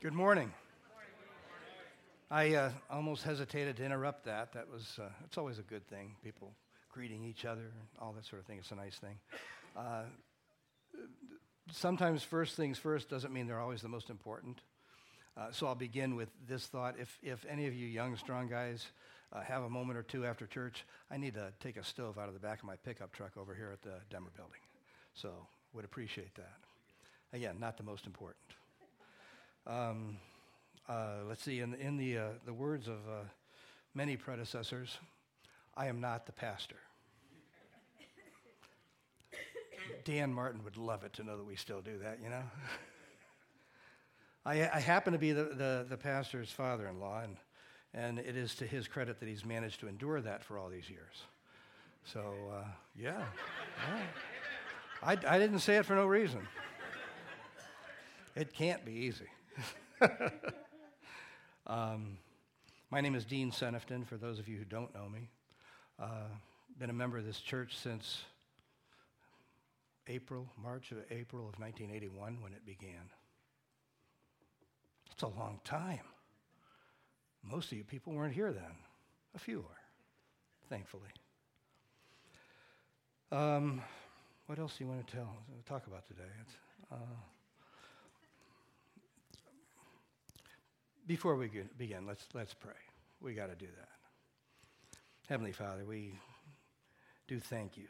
Good morning. I uh, almost hesitated to interrupt that. That was, uh, it's always a good thing. People greeting each other and all that sort of thing. It's a nice thing. Uh, sometimes first things first doesn't mean they're always the most important. Uh, so I'll begin with this thought. If, if any of you young, strong guys uh, have a moment or two after church, I need to take a stove out of the back of my pickup truck over here at the Denver building. So would appreciate that. Again, not the most important. Um, uh, let's see, in, in the, uh, the words of uh, many predecessors, I am not the pastor. Dan Martin would love it to know that we still do that, you know? I, I, happen to be the, the, the pastor's father in law, and, and it is to his credit that he's managed to endure that for all these years. So, uh, yeah. yeah. I, I didn't say it for no reason. It can't be easy. um, my name is Dean Senefton, for those of you who don't know me. Uh, been a member of this church since April, March of April of 1981 when it began. It's a long time. Most of you people weren't here then. A few are, thankfully. Um, what else do you want to tell, talk about today? Before we begin, let's, let's pray. We got to do that. Heavenly Father, we do thank you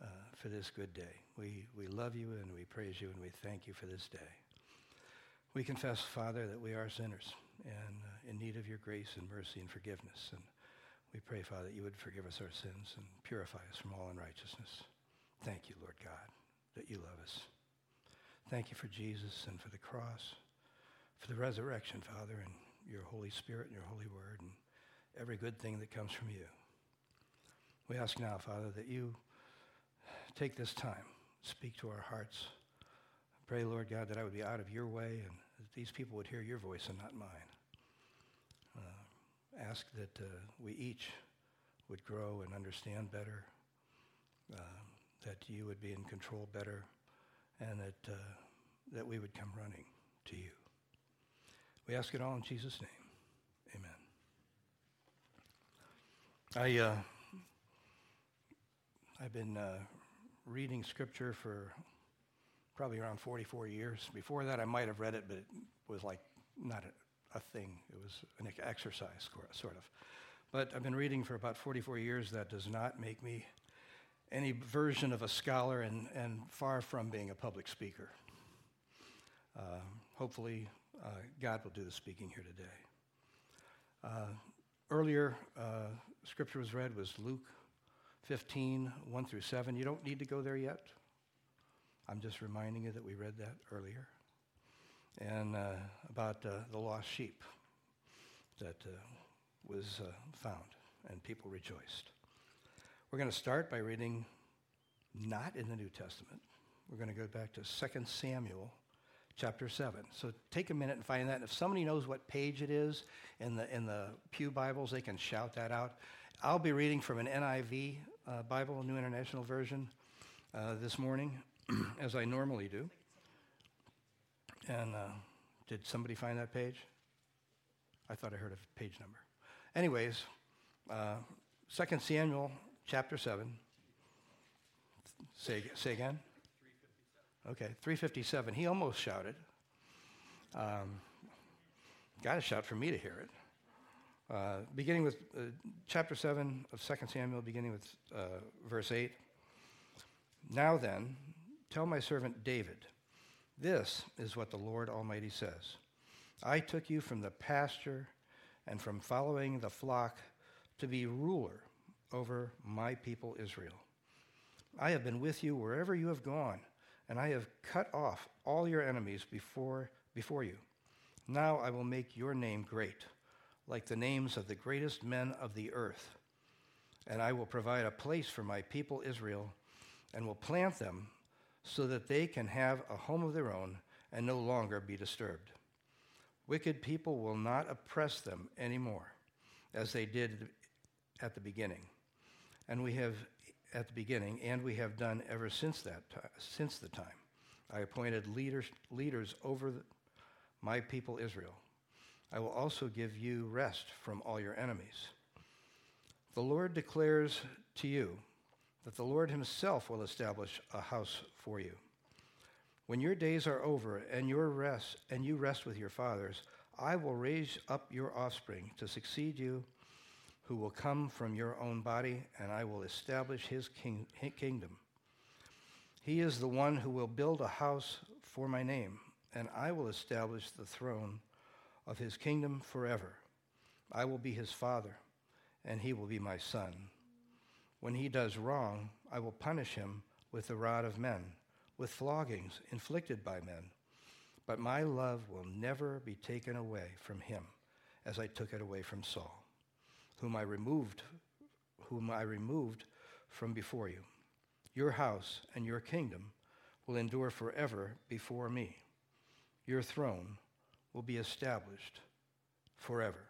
uh, for this good day. We, we love you and we praise you and we thank you for this day. We confess, Father, that we are sinners and uh, in need of your grace and mercy and forgiveness. And we pray, Father, that you would forgive us our sins and purify us from all unrighteousness. Thank you, Lord God, that you love us. Thank you for Jesus and for the cross, for the resurrection, Father, and your Holy Spirit and your holy word and every good thing that comes from you. We ask now, Father, that you take this time, speak to our hearts. Pray, Lord God, that I would be out of your way and that these people would hear your voice and not mine. Uh, ask that uh, we each would grow and understand better. Uh, that you would be in control better, and that, uh, that we would come running to you. We ask it all in Jesus' name. Amen. I, uh, I've been uh, reading scripture for probably around 44 years. Before that, I might have read it, but it was like not a, a thing. It was an exercise, sort of. But I've been reading for about 44 years. That does not make me any version of a scholar and, and far from being a public speaker. Uh, hopefully, uh, God will do the speaking here today. Uh, earlier, uh, scripture was read was Luke 15, 1 through 7. You don't need to go there yet. I'm just reminding you that we read that earlier. And uh, about uh, the lost sheep that was found, and people rejoiced. We're going to start by reading not in the New Testament. We're going to go back to 2 Samuel chapter 7. So take a minute and find that. And if somebody knows what page it is in the, in the Pew Bibles, they can shout that out. I'll be reading from an NIV uh, Bible, New International Version, uh, this morning, as I normally do. And uh, did somebody find that page? I thought I heard a page number. Anyways, uh, 2 Samuel chapter 7. Say, say again? 357. Okay, 357. He almost shouted. Um, Got to shout for me to hear it. Uh, beginning with uh, chapter 7 of 2 Samuel, beginning with uh, verse 8. Now then, tell my servant David, this is what the Lord Almighty says I took you from the pasture and from following the flock to be ruler over my people Israel. I have been with you wherever you have gone, and I have cut off all your enemies before, before you. Now I will make your name great, like the names of the greatest men of the earth. And I will provide a place for my people Israel, and will plant them so that they can have a home of their own and no longer be disturbed. Wicked people will not oppress them anymore, as they did at the beginning and we have at the beginning, and we have done ever since that time, since the time. I appointed leaders, leaders over the, my people Israel. I will also give you rest from all your enemies. The Lord declares to you that the Lord himself will establish a house for you. When your days are over and your rest and you rest with your fathers, I will raise up your offspring to succeed you, who will come from your own body, and I will establish his king, kingdom. He is the one who will build a house for my name, and I will establish the throne of his kingdom forever. I will be his father, and he will be my son. When he does wrong, I will punish him with the rod of men, with floggings inflicted by men. But my love will never be taken away from him, as I took it away from Saul, whom I removed, whom I removed from before you. Your house and your kingdom will endure forever before me. Your throne will be established forever.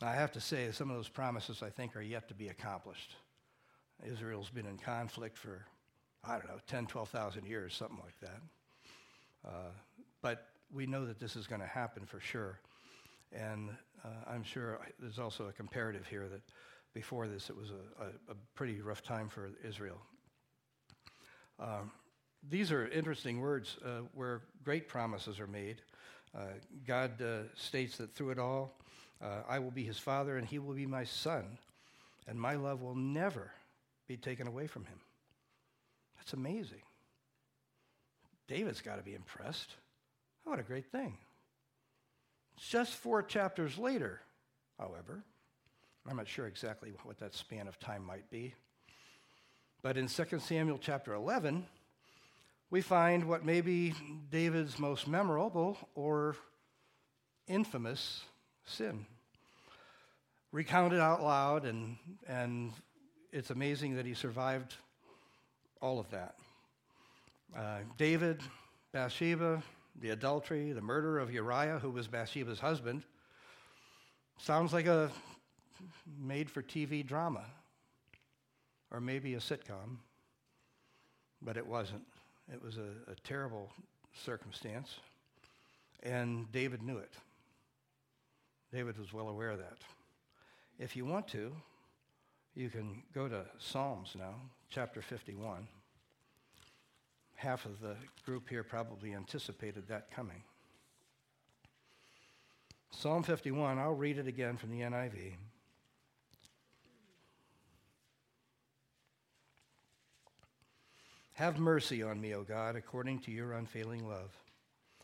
Now, I have to say, some of those promises I think are yet to be accomplished. Israel's been in conflict for, I don't know, 10, 12,000 years, something like that. Uh, but we know that this is going to happen for sure. And uh, I'm sure there's also a comparative here that before this it was a, a, a pretty rough time for Israel. Um, these are interesting words uh, where great promises are made. Uh, God uh, states that through it all, uh, I will be his father and he will be my son, and my love will never be taken away from him. That's amazing. David's got to be impressed. What a great thing. Just four chapters later, however, I'm not sure exactly what that span of time might be, but in 2 Samuel chapter 11, we find what may be David's most memorable or infamous sin. Recounted out loud, and, and it's amazing that he survived all of that. Uh, David, Bathsheba, the adultery, the murder of Uriah, who was Bathsheba's husband, sounds like a made for TV drama or maybe a sitcom, but it wasn't. It was a, a terrible circumstance, and David knew it. David was well aware of that. If you want to, you can go to Psalms now, chapter 51. Half of the group here probably anticipated that coming. Psalm 51, I'll read it again from the NIV. Have mercy on me, O God, according to your unfailing love.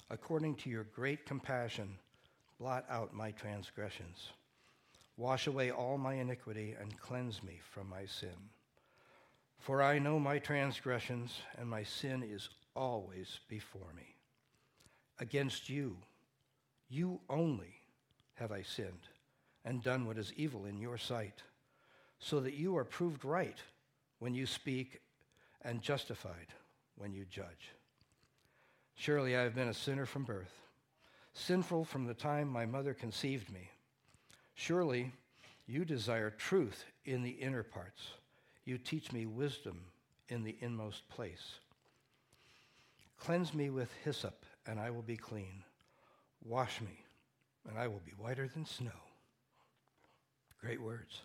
According to your great compassion, blot out my transgressions. Wash away all my iniquity and cleanse me from my sin. For I know my transgressions, and my sin is always before me. Against you, you only, have I sinned and done what is evil in your sight, so that you are proved right when you speak and justified when you judge. Surely I have been a sinner from birth, sinful from the time my mother conceived me. Surely you desire truth in the inner parts. You teach me wisdom in the inmost place. Cleanse me with hyssop, and I will be clean. Wash me, and I will be whiter than snow. Great words.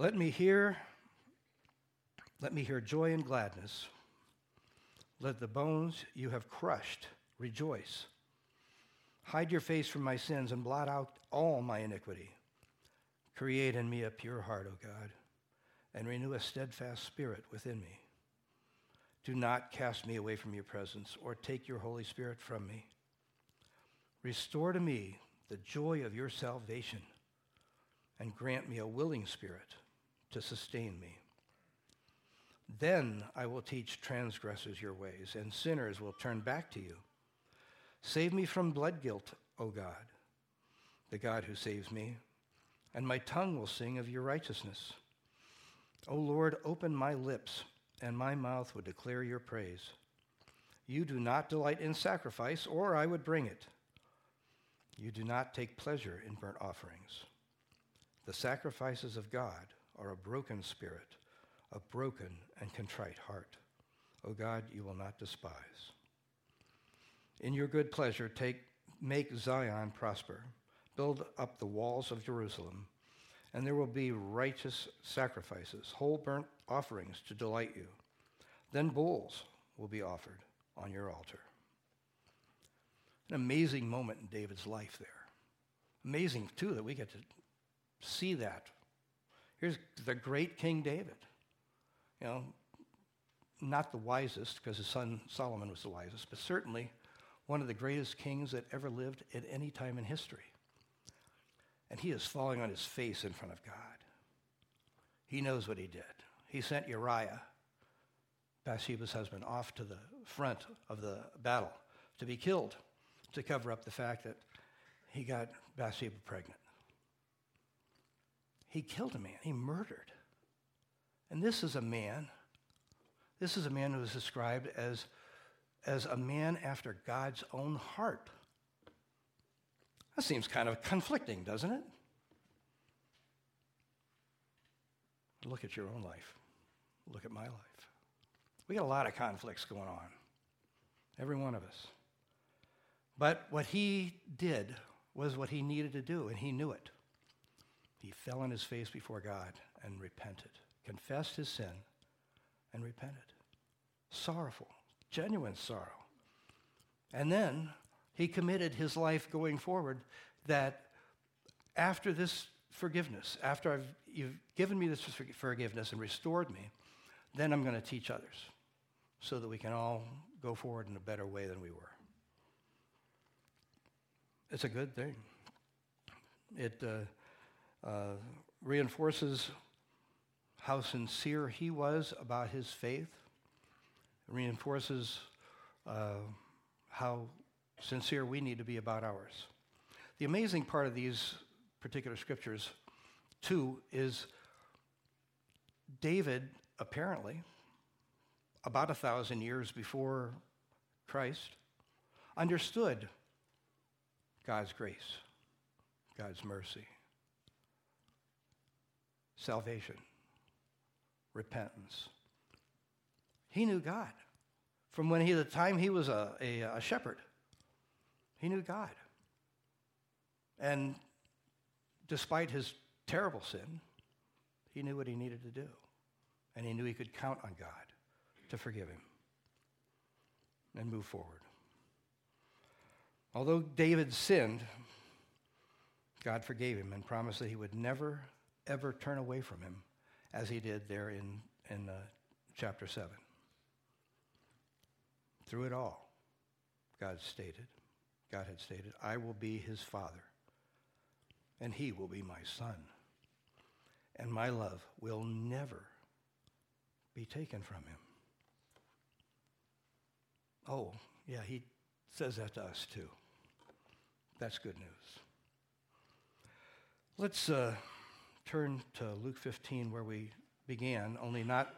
Let me hear let me hear joy and gladness. Let the bones you have crushed rejoice. Hide your face from my sins and blot out all my iniquity. Create in me a pure heart, O God, and renew a steadfast spirit within me. Do not cast me away from your presence or take your Holy Spirit from me. Restore to me the joy of your salvation and grant me a willing spirit to sustain me. Then I will teach transgressors your ways, and sinners will turn back to you. Save me from blood guilt, O God, the God who saves me, and my tongue will sing of your righteousness. O Lord, open my lips, and my mouth will declare your praise. You do not delight in sacrifice, or I would bring it. You do not take pleasure in burnt offerings. The sacrifices of God are a broken spirit a broken and contrite heart. O God, you will not despise. In your good pleasure, take, make Zion prosper. Build up the walls of Jerusalem, and there will be righteous sacrifices, whole burnt offerings to delight you. Then bulls will be offered on your altar. An amazing moment in David's life there. Amazing, too, that we get to see that. Here's the great King David. You know, not the wisest, because his son Solomon was the wisest, but certainly one of the greatest kings that ever lived at any time in history. He is falling on his face in front of God. He knows what he did. He sent Uriah, Bathsheba's husband, off to the front of the battle to be killed to cover up the fact that he got Bathsheba pregnant. He killed a man, he murdered. And this is a man, this is a man who is described as, as a man after God's own heart. That seems kind of conflicting, doesn't it? Look at your own life. Look at my life. We got a lot of conflicts going on, every one of us. But what he did was what he needed to do, and he knew it. He fell on his face before God and repented, confessed his sin, and repented. Sorrowful, genuine sorrow. And then he committed his life going forward that after this forgiveness, after I've, you've given me this forgiveness and restored me, then I'm going to teach others so that we can all go forward in a better way than we were. It's a good thing. It uh, uh, reinforces how sincere he was about his faith. It reinforces uh, how sincere we need to be about ours. The amazing part of these particular scriptures, too, is David apparently, about a thousand years before Christ, understood God's grace, God's mercy, salvation, repentance. He knew God from when he, the time he was a, a, a shepherd. He knew God. And despite his terrible sin, he knew what he needed to do. And he knew he could count on God to forgive him and move forward. Although David sinned, God forgave him and promised that he would never, ever turn away from him as he did there in, in uh, chapter 7. Through it all, God stated, God had stated, I will be his father, and he will be my son. And my love will never be taken from him. Oh, yeah, he says that to us too. That's good news. Let's uh, turn to Luke 15, where we began, only not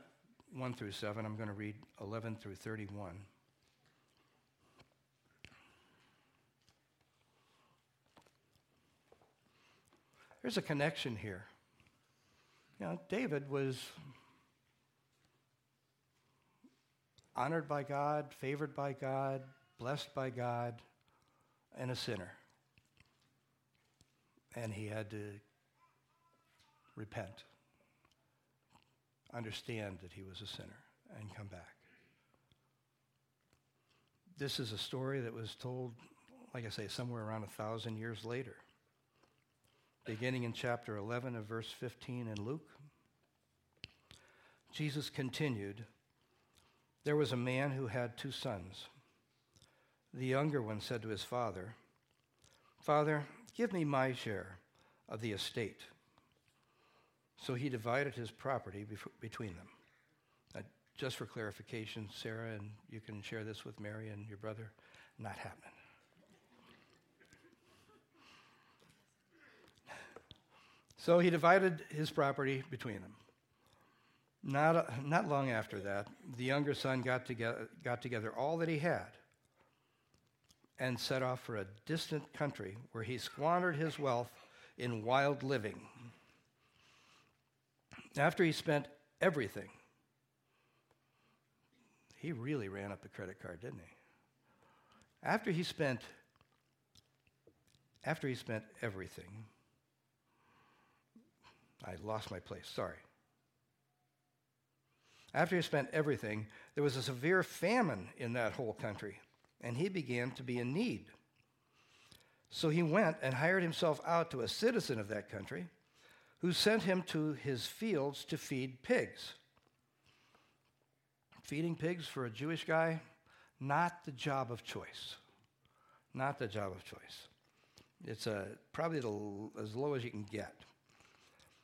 1 through 7. I'm going to read 11 through 31. There's a connection here. You know, David was honored by God, favored by God, blessed by God, and a sinner and he had to repent, understand that he was a sinner, and come back. This is a story that was told, like I say, somewhere around a thousand years later. Beginning in chapter 11 of verse 15 in Luke, Jesus continued There was a man who had two sons. The younger one said to his father, Father, Give me my share of the estate. So he divided his property bef- between them. Uh, just for clarification, Sarah, and you can share this with Mary and your brother, not happening. So he divided his property between them. Not, not long after that, the younger son got together, got together all that he had and set off for a distant country where he squandered his wealth in wild living. After he spent everything, he really ran up the credit card, didn't he? After he spent after he spent everything, I lost my place, sorry. After he spent everything, there was a severe famine in that whole country, and he began to be in need. So he went and hired himself out to a citizen of that country who sent him to his fields to feed pigs. Feeding pigs for a Jewish guy, not the job of choice. Not the job of choice. It's a, probably the, as low as you can get.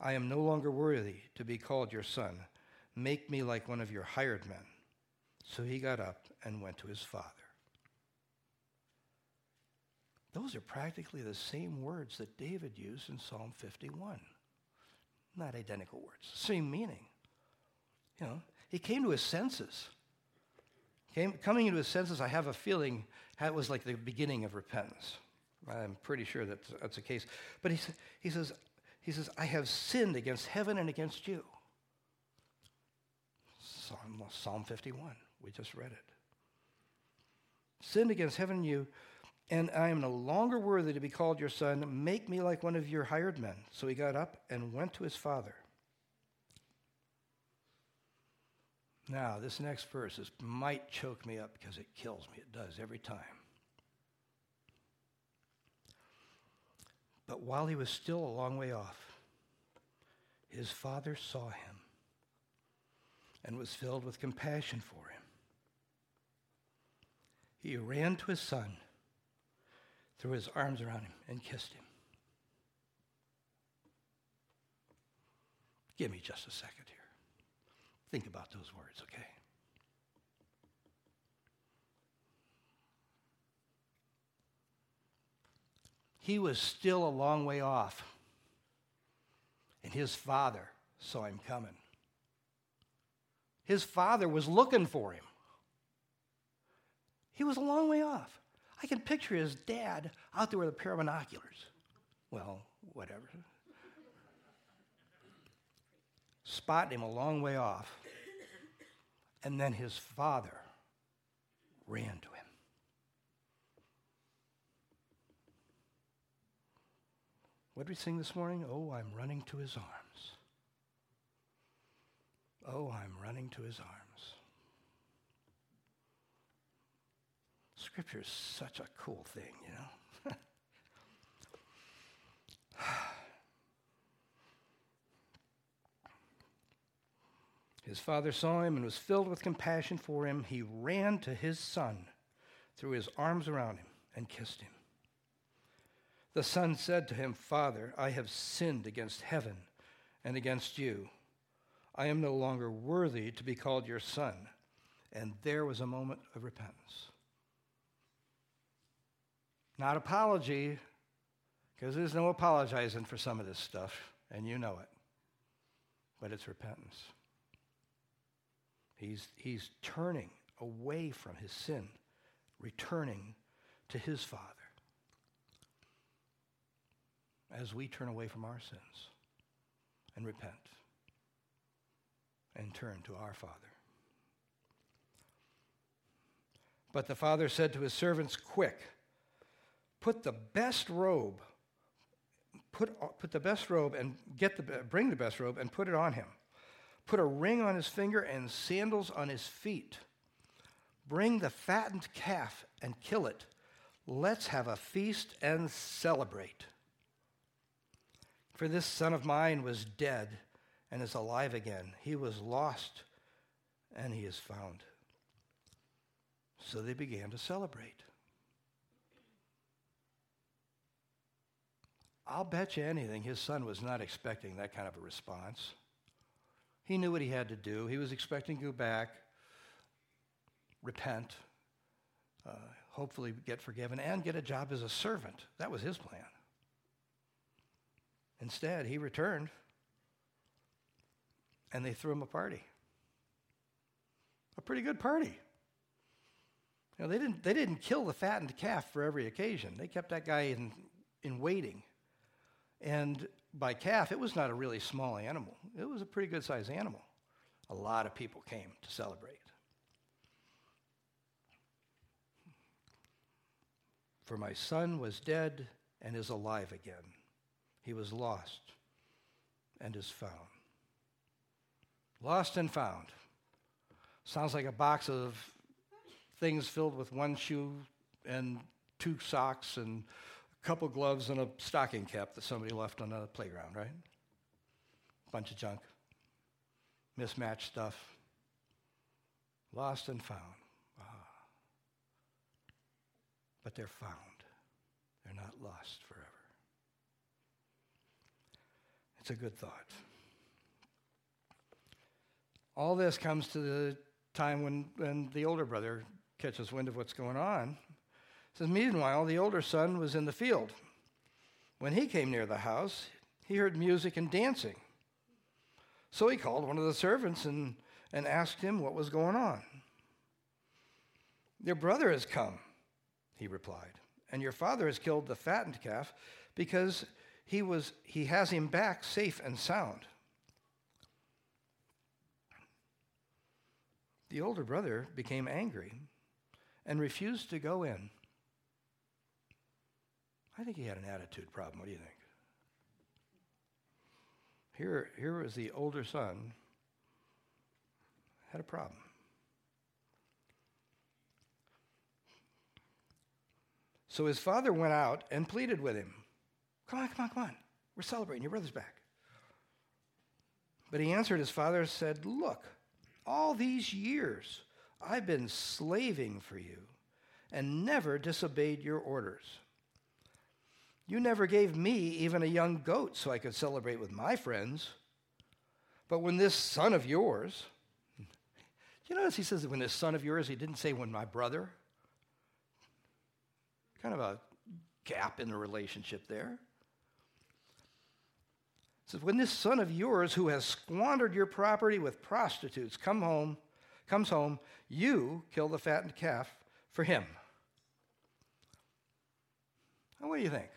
I am no longer worthy to be called your son. Make me like one of your hired men. So he got up and went to his father. Those are practically the same words that David used in Psalm 51. Not identical words, same meaning. You know, he came to his senses. Came, coming into his senses, I have a feeling that was like the beginning of repentance. I'm pretty sure that that's the case. But he, he says, he says, I have sinned against heaven and against you. Psalm, Psalm 51. We just read it. Sinned against heaven and you, and I am no longer worthy to be called your son. Make me like one of your hired men. So he got up and went to his father. Now, this next verse is, might choke me up because it kills me. It does every time. But while he was still a long way off, his father saw him and was filled with compassion for him. He ran to his son, threw his arms around him, and kissed him. Give me just a second here. Think about those words, okay? He was still a long way off. And his father saw him coming. His father was looking for him. He was a long way off. I can picture his dad out there with a pair of binoculars. Well, whatever. Spotting him a long way off. And then his father ran to him. What did we sing this morning? Oh, I'm running to his arms. Oh, I'm running to his arms. Scripture is such a cool thing, you know? His father saw him and was filled with compassion for him. He ran to his son, threw his arms around him, and kissed him. The son said to him, Father, I have sinned against heaven and against you. I am no longer worthy to be called your son. And there was a moment of repentance. Not apology, because there's no apologizing for some of this stuff, and you know it. But it's repentance. He's, he's turning away from his sin, returning to his Father as we turn away from our sins and repent and turn to our Father. But the father said to his servants, Quick, put the best robe, put, put the best robe and get the, bring the best robe and put it on him. Put a ring on his finger and sandals on his feet. Bring the fattened calf and kill it. Let's have a feast and celebrate. For this son of mine was dead and is alive again. He was lost and he is found. So they began to celebrate. I'll bet you anything his son was not expecting that kind of a response. He knew what he had to do. He was expecting to go back, repent. Uh, hopefully get forgiven, and get a job as a servant. That was his plan. Instead, he returned and they threw him a party. A pretty good party. You know, they didn't, they didn't kill the fattened calf for every occasion. They kept that guy in, in waiting. And by calf, it was not a really small animal, it was a pretty good sized animal. A lot of people came to celebrate. For my son was dead and is alive again. He was lost and is found. Lost and found. Sounds like a box of things filled with one shoe and two socks and a couple gloves and a stocking cap that somebody left on the playground, right? Bunch of junk, mismatched stuff. Lost and found. Ah. But they're found. They're not lost forever. It's a good thought. All this comes to the time when, when the older brother catches wind of what's going on. It says, Meanwhile, the older son was in the field. When he came near the house, he heard music and dancing. So he called one of the servants and, and asked him what was going on. Your brother has come, he replied, and your father has killed the fattened calf because he, was, he has him back safe and sound. The older brother became angry and refused to go in. I think he had an attitude problem. What do you think? Here, here was the older son, had a problem. So his father went out and pleaded with him. Come on, come on, come on. We're celebrating. Your brother's back. But he answered his father and said, Look, all these years I've been slaving for you and never disobeyed your orders. You never gave me even a young goat so I could celebrate with my friends. But when this son of yours, you notice he says that when this son of yours, he didn't say when my brother. Kind of a gap in the relationship there says, When this son of yours who has squandered your property with prostitutes come home, comes home, you kill the fattened calf for him. Now, what do you think?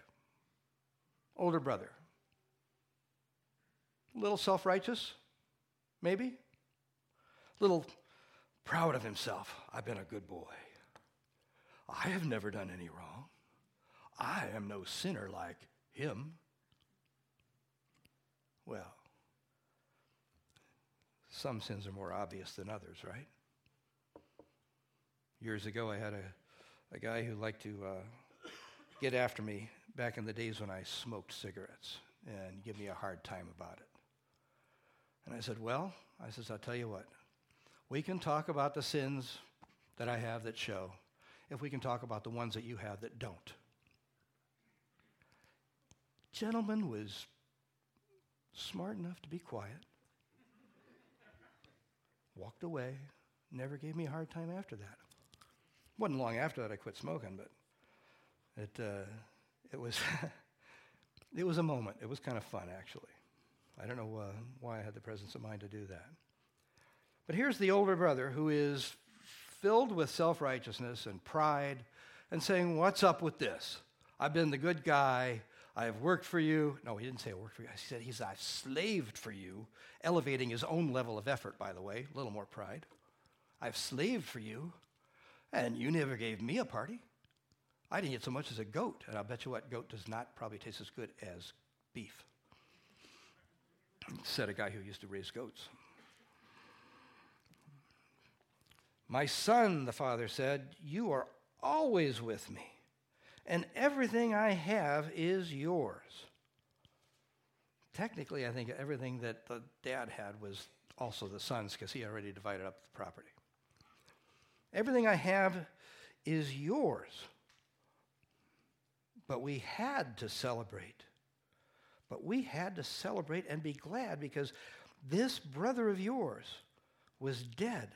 Older brother. A little self righteous, maybe? A little proud of himself. I've been a good boy. I have never done any wrong. I am no sinner like him. Well, some sins are more obvious than others, right? Years ago, I had a, a guy who liked to uh, get after me back in the days when I smoked cigarettes and give me a hard time about it. And I said, Well, I says, I'll tell you what, we can talk about the sins that I have that show if we can talk about the ones that you have that don't. Gentleman was smart enough to be quiet, walked away, never gave me a hard time after that. wasn't long after that I quit smoking, but it, uh, it, was, it was a moment. It was kind of fun, actually. I don't know uh, why I had the presence of mind to do that. But here's the older brother who is filled with self righteousness and pride and saying, What's up with this? I've been the good guy. I have worked for you. No, he didn't say I worked for you. He said he's I've slaved for you, elevating his own level of effort, by the way, a little more pride. I've slaved for you, and you never gave me a party. I didn't eat so much as a goat, and I'll bet you what goat does not probably taste as good as beef. Said a guy who used to raise goats. My son, the father said, you are always with me and everything I have is yours. Technically, I think everything that the dad had was also the son's because he already divided up the property. Everything I have is yours. But we had to celebrate. But we had to celebrate and be glad because this brother of yours was dead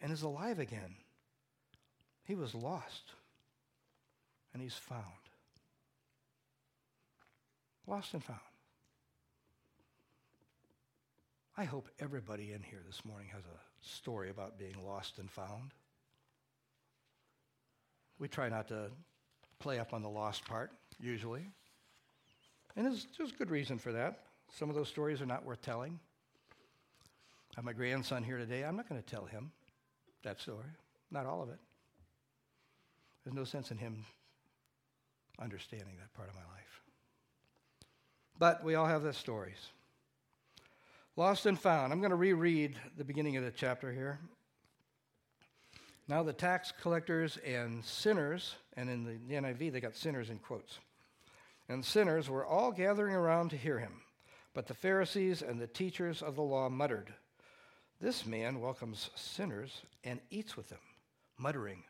and is alive again. He was lost, and he's found. Lost and found. I hope everybody in here this morning has a story about being lost and found. We try not to play up on the lost part, usually. And there's, there's good reason for that. Some of those stories are not worth telling. I have my grandson here today. I'm not going to tell him that story, not all of it. There's no sense in him understanding that part of my life. But we all have those stories. Lost and found. I'm going to reread the beginning of the chapter here. Now the tax collectors and sinners, and in the NIV they got sinners in quotes, and sinners were all gathering around to hear him. But the Pharisees and the teachers of the law muttered, This man welcomes sinners and eats with them, muttering.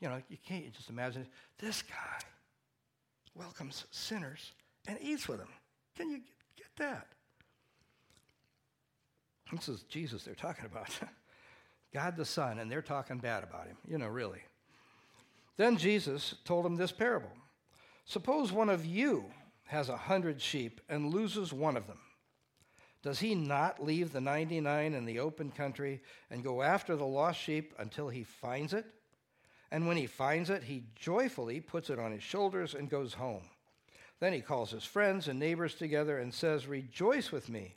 You know, you can't just imagine this guy welcomes sinners and eats with them. Can you get that? This is Jesus they're talking about. God the Son, and they're talking bad about him, you know, really. Then Jesus told him this parable Suppose one of you has a hundred sheep and loses one of them. Does he not leave the 99 in the open country and go after the lost sheep until he finds it? And when he finds it, he joyfully puts it on his shoulders and goes home. Then he calls his friends and neighbors together and says, Rejoice with me.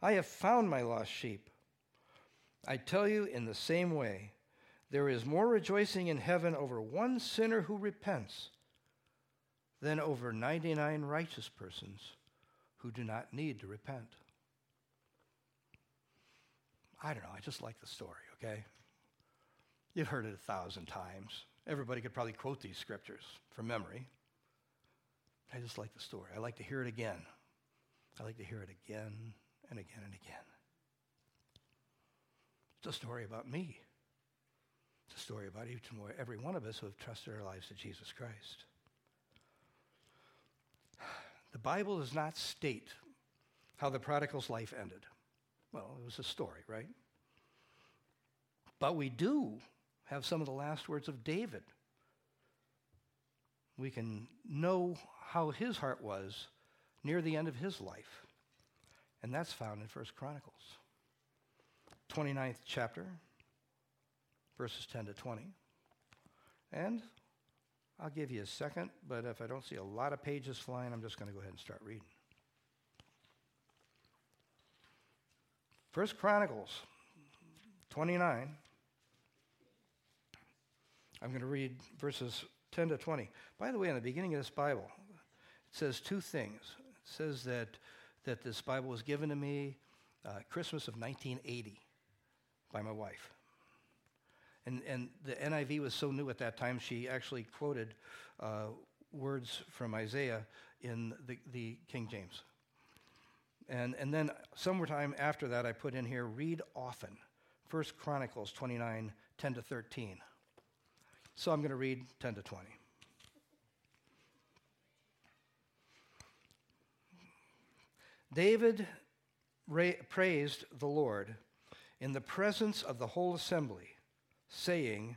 I have found my lost sheep. I tell you, in the same way, there is more rejoicing in heaven over one sinner who repents than over 99 righteous persons who do not need to repent. I don't know, I just like the story, okay? You've heard it a thousand times. Everybody could probably quote these scriptures from memory. I just like the story. I like to hear it again. I like to hear it again and again and again. It's a story about me. It's a story about each and every one of us who have trusted our lives to Jesus Christ. The Bible does not state how the prodigal's life ended. Well, it was a story, right? But we do have some of the last words of David. We can know how his heart was near the end of his life. And that's found in 1 Chronicles. 29th chapter, verses 10 to 20. And I'll give you a second, but if I don't see a lot of pages flying, I'm just going to go ahead and start reading. First Chronicles 29. I'm going to read verses 10 to 20. By the way, in the beginning of this Bible, it says two things. It says that, that this Bible was given to me uh, Christmas of 1980 by my wife. And, and the NIV was so new at that time, she actually quoted uh, words from Isaiah in the, the King James. And, and then sometime after that, I put in here, read often. First Chronicles 29, 10 to 13. So I'm going to read 10 to 20. David ra- praised the Lord in the presence of the whole assembly saying,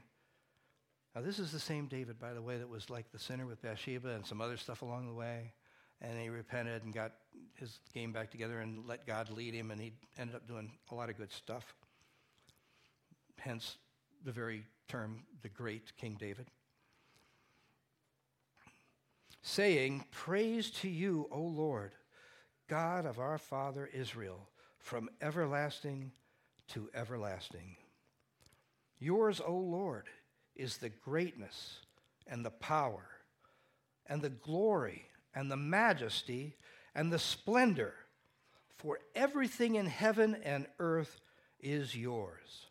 now this is the same David, by the way, that was like the sinner with Bathsheba and some other stuff along the way. And he repented and got his game back together and let God lead him, and he ended up doing a lot of good stuff. Hence the very term, the great King David. Saying, Praise to you, O Lord, God of our father Israel, from everlasting to everlasting. Yours, O Lord, is the greatness and the power and the glory and the majesty and the splendor, for everything in heaven and earth is yours.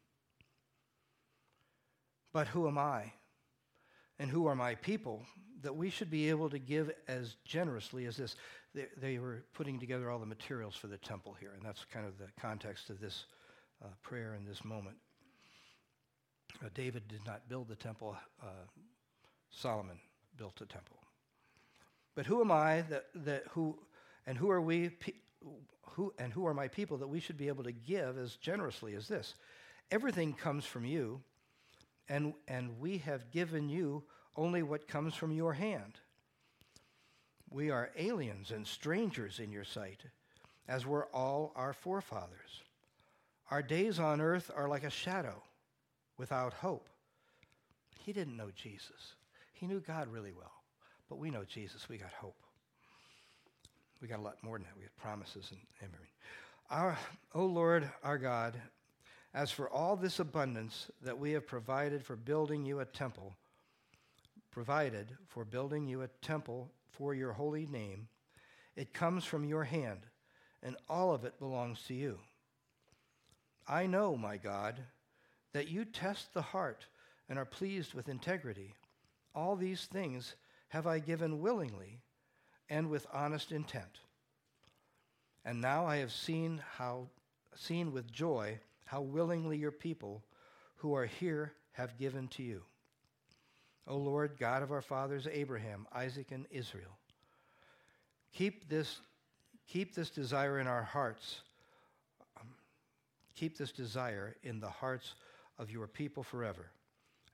But who am I? And who are my people that we should be able to give as generously as this? They, they were putting together all the materials for the temple here, and that's kind of the context of this uh, prayer in this moment. Uh, David did not build the temple, uh, Solomon built the temple. But who am I that, that who, and who are we, who, and who are my people that we should be able to give as generously as this? Everything comes from you, and, and we have given you only what comes from your hand. We are aliens and strangers in your sight, as were all our forefathers. Our days on earth are like a shadow without hope. He didn't know Jesus. He knew God really well. But we know Jesus. We got hope. We got a lot more than that. We have promises and everything. Our, O Lord, our God, as for all this abundance that we have provided for building you a temple, provided for building you a temple for your holy name, it comes from your hand, and all of it belongs to you. I know, my God, that you test the heart and are pleased with integrity. All these things have I given willingly and with honest intent. And now I have seen how seen with joy how willingly your people who are here have given to you. O Lord, God of our fathers Abraham, Isaac, and Israel, keep this, keep this desire in our hearts. Um, keep this desire in the hearts of your people forever,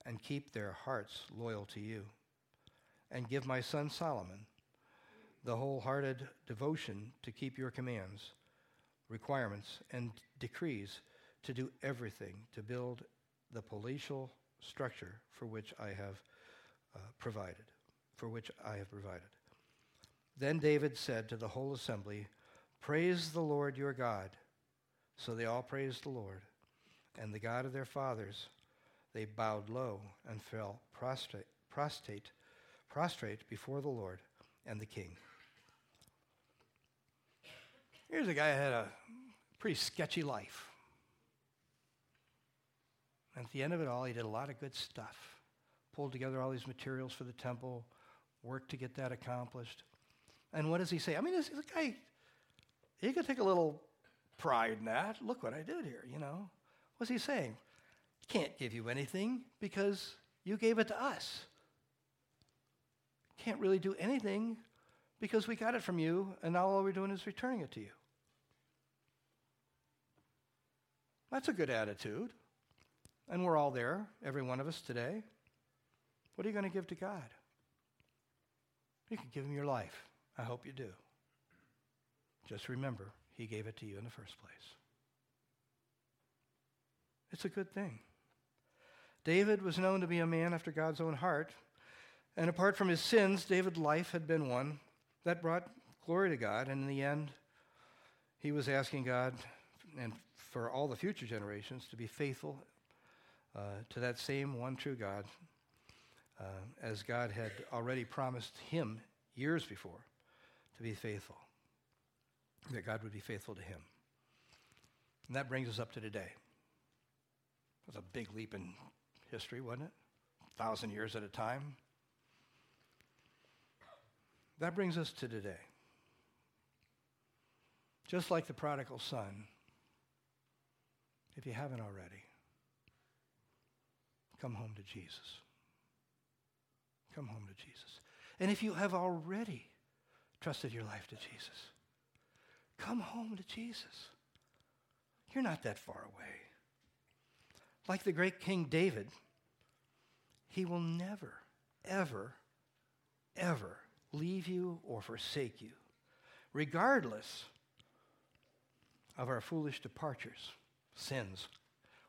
and keep their hearts loyal to you and give my son Solomon the wholehearted devotion to keep your commands, requirements, and decrees to do everything to build the palatial structure for which I have uh, provided, for which I have provided. Then David said to the whole assembly, Praise the Lord your God. So they all praised the Lord. And the God of their fathers, they bowed low and fell prostrate, prostrate prostrate before the Lord and the king. Here's a guy who had a pretty sketchy life. And at the end of it all, he did a lot of good stuff. Pulled together all these materials for the temple, worked to get that accomplished. And what does he say? I mean, this, this guy, he could take a little pride in that. Look what I did here, you know. What's he saying? Can't give you anything because you gave it to us can't really do anything because we got it from you, and now all we're doing is returning it to you. That's a good attitude. And we're all there, every one of us today. What are you going to give to God? You can give him your life. I hope you do. Just remember, he gave it to you in the first place. It's a good thing. David was known to be a man after God's own heart. And apart from his sins, David's life had been one that brought glory to God. And in the end, he was asking God and for all the future generations to be faithful uh, to that same one true God, uh, as God had already promised him years before to be faithful, that God would be faithful to him. And that brings us up to today. It was a big leap in history, wasn't it? A thousand years at a time. That brings us to today. Just like the prodigal son, if you haven't already, come home to Jesus. Come home to Jesus. And if you have already trusted your life to Jesus, come home to Jesus. You're not that far away. Like the great King David, he will never, ever, ever leave you or forsake you, regardless of our foolish departures, sins.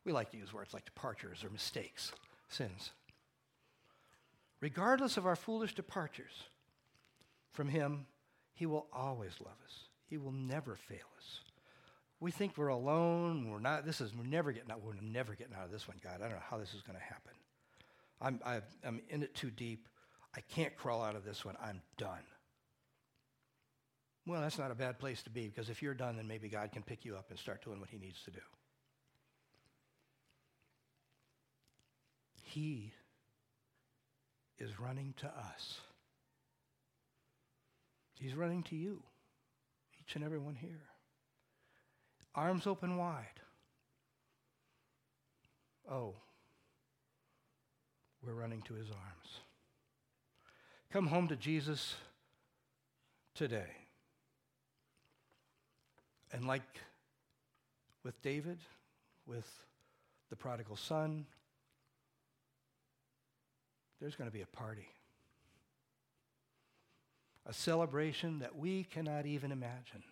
We like to use words like departures or mistakes, sins. Regardless of our foolish departures from Him, He will always love us. He will never fail us. We think we're alone. We're not. This is. We're never getting out. We're never getting out of this one, God. I don't know how this is going to happen. I'm. i am in it too deep. I can't crawl out of this one. I'm done. Well, that's not a bad place to be because if you're done, then maybe God can pick you up and start doing what He needs to do. He is running to us. He's running to you, each and every one here. Arms open wide. Oh, we're running to his arms. Come home to Jesus today. And like with David, with the prodigal son, there's going to be a party. A celebration that we cannot even imagine.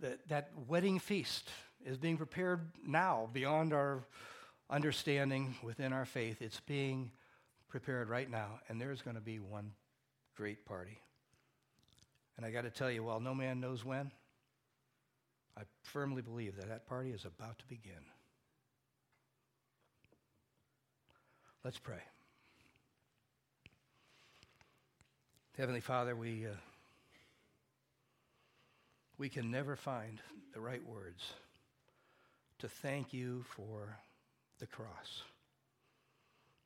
That, that wedding feast is being prepared now beyond our understanding within our faith. It's being prepared right now, and there's going to be one great party. And I got to tell you, while no man knows when, I firmly believe that that party is about to begin. Let's pray. Heavenly Father, we, uh, we can never find the right words to thank you for the cross.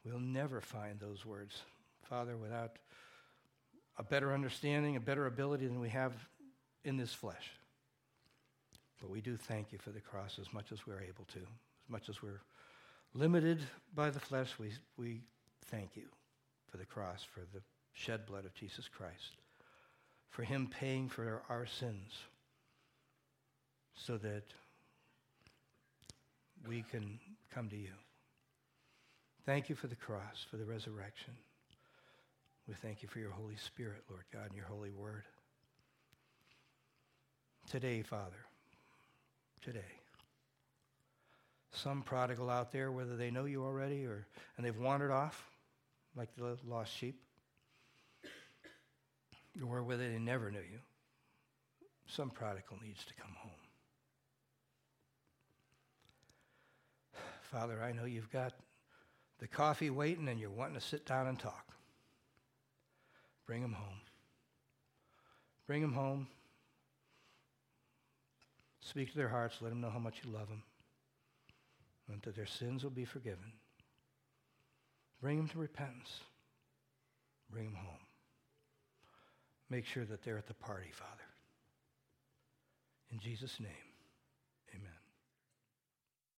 We'll never find those words, Father, without a better understanding, a better ability than we have in this flesh. But we do thank you for the cross as much as we're able to, as much as we're limited by the flesh, we, we thank you for the cross, for the shed blood of Jesus Christ, for him paying for our sins so that we can come to you. Thank you for the cross, for the resurrection. We thank you for your Holy Spirit, Lord God, and your holy word. Today, Father, today, some prodigal out there, whether they know you already or and they've wandered off like the lost sheep, or whether they never knew you. Some prodigal needs to come home. Father, I know you've got the coffee waiting and you're wanting to sit down and talk. Bring them home. Bring them home. Speak to their hearts. Let them know how much you love them and that their sins will be forgiven. Bring them to repentance. Bring them home. Make sure that they're at the party, Father. In Jesus' name.